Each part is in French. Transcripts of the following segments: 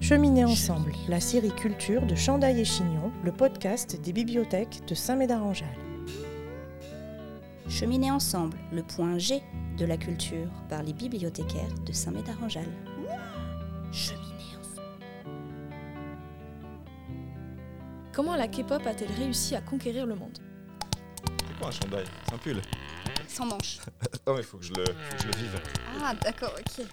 Cheminer ensemble, la série culture de Chandail et Chignon, le podcast des bibliothèques de Saint-Médard-en-Jalles. Cheminer ensemble, le point G de la culture par les bibliothécaires de Saint-Médard-en-Jalles. Cheminer ensemble. Comment la K-pop a-t-elle réussi à conquérir le monde? C'est quoi un chandail? C'est un pull? Sans manche. Non mais faut que je le, faut que je le vive. Ah, d'accord, ok.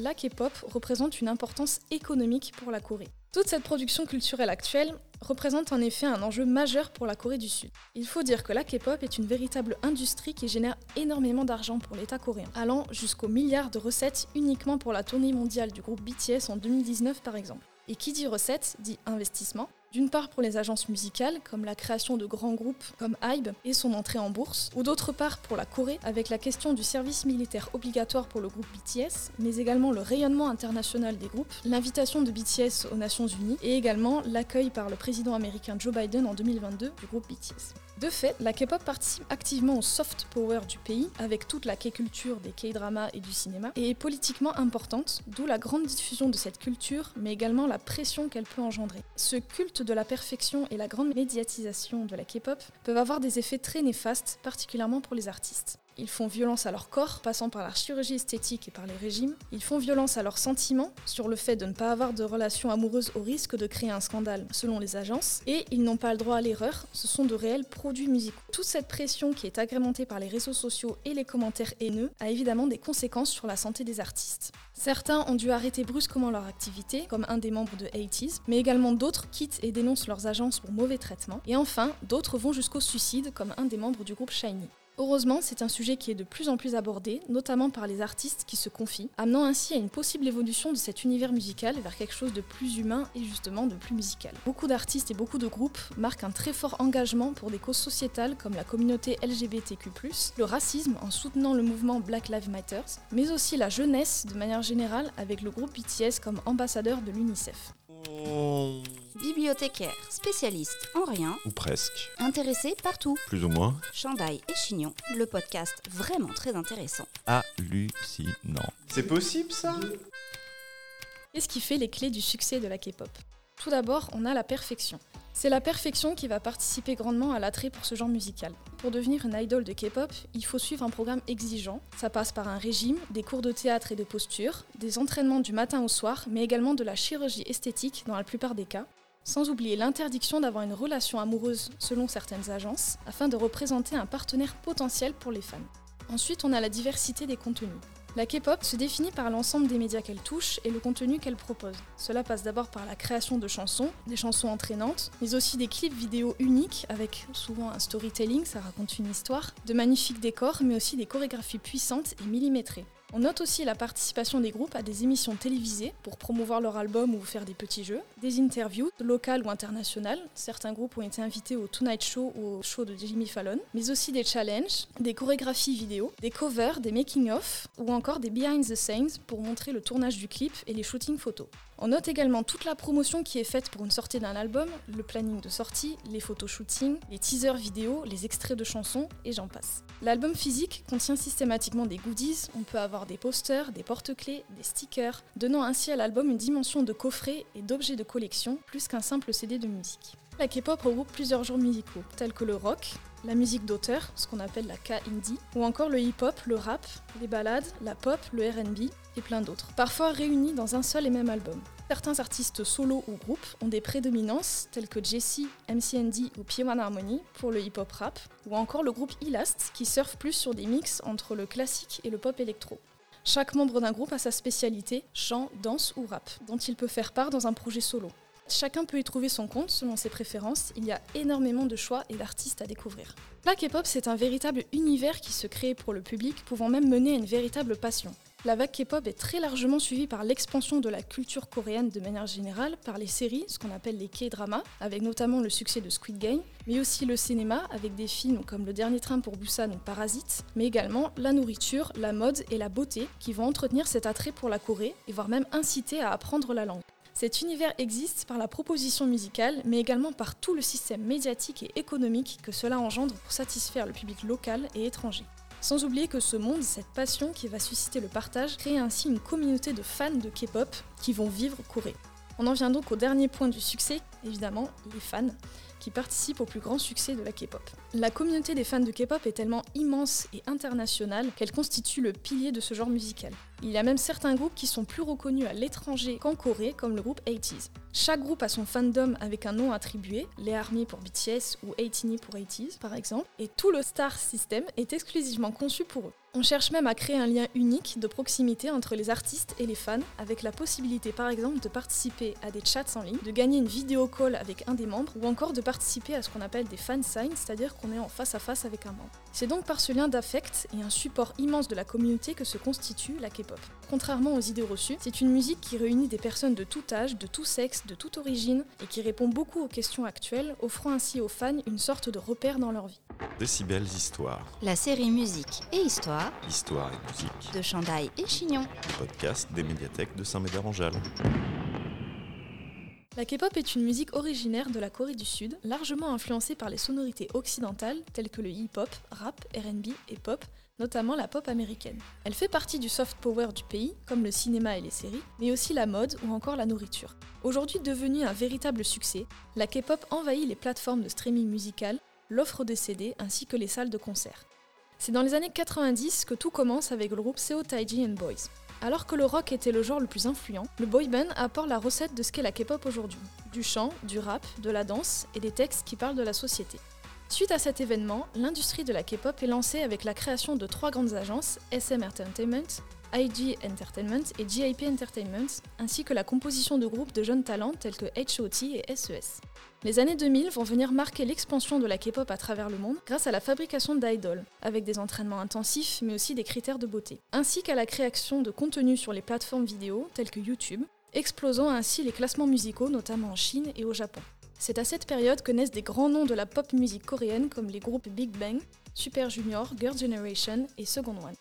La K-pop représente une importance économique pour la Corée. Toute cette production culturelle actuelle représente en effet un enjeu majeur pour la Corée du Sud. Il faut dire que la K-pop est une véritable industrie qui génère énormément d'argent pour l'État coréen, allant jusqu'aux milliards de recettes uniquement pour la tournée mondiale du groupe BTS en 2019 par exemple. Et qui dit recettes dit investissement, d'une part pour les agences musicales, comme la création de grands groupes comme HYBE et son entrée en bourse, ou d'autre part pour la Corée, avec la question du service militaire obligatoire pour le groupe BTS, mais également le rayonnement international des groupes, l'invitation de BTS aux Nations Unies, et également l'accueil par le président américain Joe Biden en 2022 du groupe BTS. De fait, la K-pop participe activement au soft power du pays, avec toute la K-culture des K-dramas et du cinéma, et est politiquement importante, d'où la grande diffusion de cette culture, mais également la pression qu'elle peut engendrer. Ce culte de la perfection et la grande médiatisation de la K-pop peuvent avoir des effets très néfastes, particulièrement pour les artistes. Ils font violence à leur corps, passant par la chirurgie esthétique et par les régimes. Ils font violence à leurs sentiments, sur le fait de ne pas avoir de relation amoureuse au risque de créer un scandale, selon les agences. Et ils n'ont pas le droit à l'erreur, ce sont de réels produits musicaux. Toute cette pression qui est agrémentée par les réseaux sociaux et les commentaires haineux a évidemment des conséquences sur la santé des artistes. Certains ont dû arrêter brusquement leur activité, comme un des membres de 80s, mais également d'autres quittent et dénoncent leurs agences pour mauvais traitement. Et enfin, d'autres vont jusqu'au suicide, comme un des membres du groupe Shiny. Heureusement, c'est un sujet qui est de plus en plus abordé, notamment par les artistes qui se confient, amenant ainsi à une possible évolution de cet univers musical vers quelque chose de plus humain et justement de plus musical. Beaucoup d'artistes et beaucoup de groupes marquent un très fort engagement pour des causes sociétales comme la communauté LGBTQ+, le racisme en soutenant le mouvement Black Lives Matter, mais aussi la jeunesse de manière générale avec le groupe BTS comme ambassadeur de l'UNICEF. Bibliothécaire, spécialiste en rien, Ou presque. intéressé partout. Plus ou moins. Chandail et Chignon, le podcast vraiment très intéressant. Hallucinant. C'est possible ça? Qu'est-ce qui fait les clés du succès de la K-pop? Tout d'abord, on a la perfection. C'est la perfection qui va participer grandement à l'attrait pour ce genre musical. Pour devenir une idole de K-pop, il faut suivre un programme exigeant. Ça passe par un régime, des cours de théâtre et de posture, des entraînements du matin au soir, mais également de la chirurgie esthétique dans la plupart des cas. Sans oublier l'interdiction d'avoir une relation amoureuse selon certaines agences, afin de représenter un partenaire potentiel pour les fans. Ensuite, on a la diversité des contenus. La K-pop se définit par l'ensemble des médias qu'elle touche et le contenu qu'elle propose. Cela passe d'abord par la création de chansons, des chansons entraînantes, mais aussi des clips vidéo uniques avec souvent un storytelling, ça raconte une histoire, de magnifiques décors, mais aussi des chorégraphies puissantes et millimétrées. On note aussi la participation des groupes à des émissions télévisées pour promouvoir leur album ou faire des petits jeux, des interviews, locales ou internationales. Certains groupes ont été invités au Tonight Show ou au show de Jimmy Fallon, mais aussi des challenges, des chorégraphies vidéo, des covers, des making-of ou encore des behind the scenes pour montrer le tournage du clip et les shootings photos. On note également toute la promotion qui est faite pour une sortie d'un album, le planning de sortie, les photoshootings, les teasers vidéo, les extraits de chansons et j'en passe. L'album physique contient systématiquement des goodies, on peut avoir des posters, des porte-clés, des stickers, donnant ainsi à l'album une dimension de coffret et d'objet de collection plus qu'un simple CD de musique. La K-pop regroupe plusieurs genres musicaux, tels que le rock, la musique d'auteur, ce qu'on appelle la K-indie, ou encore le hip-hop, le rap, les ballades, la pop, le RB et plein d'autres, parfois réunis dans un seul et même album. Certains artistes solo ou groupes ont des prédominances telles que Jessie, MCND ou P1 Harmony pour le hip-hop rap, ou encore le groupe Elast qui surfe plus sur des mix entre le classique et le pop électro. Chaque membre d'un groupe a sa spécialité, chant, danse ou rap, dont il peut faire part dans un projet solo. Chacun peut y trouver son compte selon ses préférences, il y a énormément de choix et d'artistes à découvrir. La K-pop, c'est un véritable univers qui se crée pour le public, pouvant même mener à une véritable passion. La vague K-pop est très largement suivie par l'expansion de la culture coréenne de manière générale, par les séries, ce qu'on appelle les K-dramas, avec notamment le succès de Squid Game, mais aussi le cinéma, avec des films comme Le Dernier Train pour Busan ou Parasite, mais également la nourriture, la mode et la beauté, qui vont entretenir cet attrait pour la Corée, et voire même inciter à apprendre la langue. Cet univers existe par la proposition musicale, mais également par tout le système médiatique et économique que cela engendre pour satisfaire le public local et étranger. Sans oublier que ce monde, cette passion qui va susciter le partage, crée ainsi une communauté de fans de K-pop qui vont vivre Corée. On en vient donc au dernier point du succès, évidemment, les fans qui participent au plus grand succès de la K-pop. La communauté des fans de K-pop est tellement immense et internationale qu'elle constitue le pilier de ce genre musical. Il y a même certains groupes qui sont plus reconnus à l'étranger qu'en Corée, comme le groupe 80s. Chaque groupe a son fandom avec un nom attribué, les Army pour BTS ou 80 pour 80s par exemple, et tout le star system est exclusivement conçu pour eux. On cherche même à créer un lien unique de proximité entre les artistes et les fans, avec la possibilité par exemple de participer à des chats en ligne, de gagner une vidéo call avec un des membres, ou encore de participer à ce qu'on appelle des fan signs, c'est-à-dire qu'on est en face à face avec un membre. C'est donc par ce lien d'affect et un support immense de la communauté que se constitue la K-pop. Contrairement aux idées reçues, c'est une musique qui réunit des personnes de tout âge, de tout sexe, de toute origine, et qui répond beaucoup aux questions actuelles, offrant ainsi aux fans une sorte de repère dans leur vie. Décibels Histoire. La série musique et histoire Histoire et musique. de Chandail et Chignon. Le podcast des médiathèques de Saint-Médard-en-Jalles. La K-pop est une musique originaire de la Corée du Sud, largement influencée par les sonorités occidentales telles que le hip-hop, rap, RB et pop, notamment la pop américaine. Elle fait partie du soft power du pays, comme le cinéma et les séries, mais aussi la mode ou encore la nourriture. Aujourd'hui devenue un véritable succès, la K-pop envahit les plateformes de streaming musical, l'offre de CD ainsi que les salles de concert. C'est dans les années 90 que tout commence avec le groupe Seo Taiji and Boys. Alors que le rock était le genre le plus influent, le boy band apporte la recette de ce qu'est la K-pop aujourd'hui. Du chant, du rap, de la danse et des textes qui parlent de la société. Suite à cet événement, l'industrie de la K-pop est lancée avec la création de trois grandes agences, SM Entertainment, IG Entertainment et GIP Entertainment, ainsi que la composition de groupes de jeunes talents tels que HOT et SES. Les années 2000 vont venir marquer l'expansion de la K-pop à travers le monde grâce à la fabrication d'idoles, avec des entraînements intensifs mais aussi des critères de beauté, ainsi qu'à la création de contenus sur les plateformes vidéo telles que YouTube, explosant ainsi les classements musicaux notamment en Chine et au Japon. C'est à cette période que naissent des grands noms de la pop musique coréenne comme les groupes Big Bang, Super Junior, Girl Generation et Second One.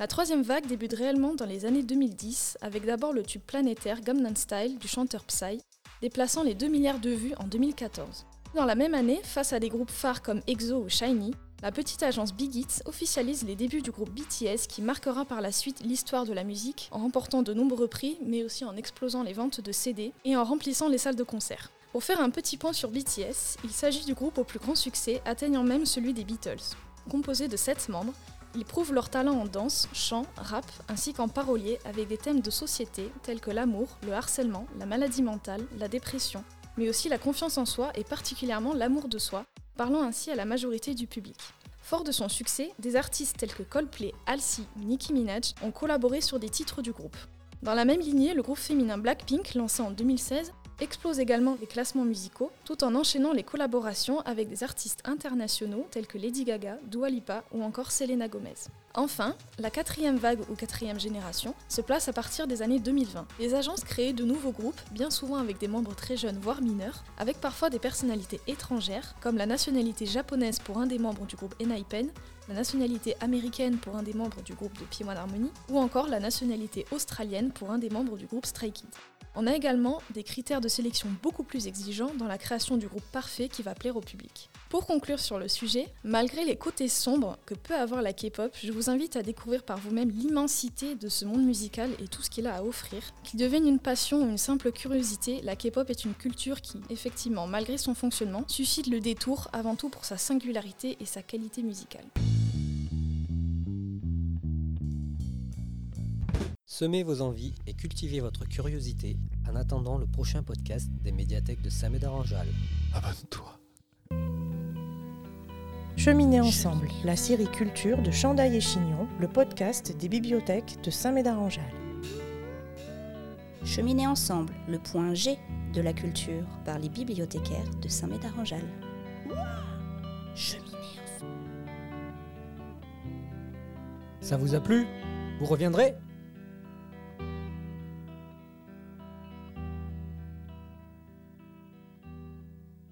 La troisième vague débute réellement dans les années 2010 avec d'abord le tube planétaire Gangnam Style du chanteur Psy, déplaçant les 2 milliards de vues en 2014. Dans la même année, face à des groupes phares comme EXO ou Shiny, la petite agence Big Hit officialise les débuts du groupe BTS qui marquera par la suite l'histoire de la musique en remportant de nombreux prix mais aussi en explosant les ventes de CD et en remplissant les salles de concert. Pour faire un petit point sur BTS, il s'agit du groupe au plus grand succès atteignant même celui des Beatles. Composé de 7 membres, ils prouvent leur talent en danse, chant, rap, ainsi qu'en parolier avec des thèmes de société tels que l'amour, le harcèlement, la maladie mentale, la dépression, mais aussi la confiance en soi et particulièrement l'amour de soi, parlant ainsi à la majorité du public. Fort de son succès, des artistes tels que Coldplay, Halsey ou Nicki Minaj ont collaboré sur des titres du groupe. Dans la même lignée, le groupe féminin Blackpink, lancé en 2016, explose également les classements musicaux tout en enchaînant les collaborations avec des artistes internationaux tels que Lady Gaga, Dua Lipa ou encore Selena Gomez. Enfin, la quatrième vague ou quatrième génération se place à partir des années 2020. Les agences créent de nouveaux groupes, bien souvent avec des membres très jeunes voire mineurs, avec parfois des personnalités étrangères comme la nationalité japonaise pour un des membres du groupe Enhypen, la nationalité américaine pour un des membres du groupe de P1 Harmony ou encore la nationalité australienne pour un des membres du groupe Stray Kids. On a également des critères de sélection beaucoup plus exigeants dans la création du groupe parfait qui va plaire au public. Pour conclure sur le sujet, malgré les côtés sombres que peut avoir la K-pop, je vous invite à découvrir par vous-même l'immensité de ce monde musical et tout ce qu'il a à offrir. Qu'il devienne une passion ou une simple curiosité, la K-pop est une culture qui, effectivement, malgré son fonctionnement, suscite le détour avant tout pour sa singularité et sa qualité musicale. Semez vos envies et cultivez votre curiosité en attendant le prochain podcast des médiathèques de Saint-Médard-en-Jalles. Abonne-toi. Cheminer ensemble, la série culture de Chandail et Chignon, le podcast des bibliothèques de Saint-Médard-en-Jalles. Cheminer ensemble, le point G de la culture par les bibliothécaires de Saint-Médard-en-Jalles. Cheminer ensemble. Ça vous a plu? Vous reviendrez?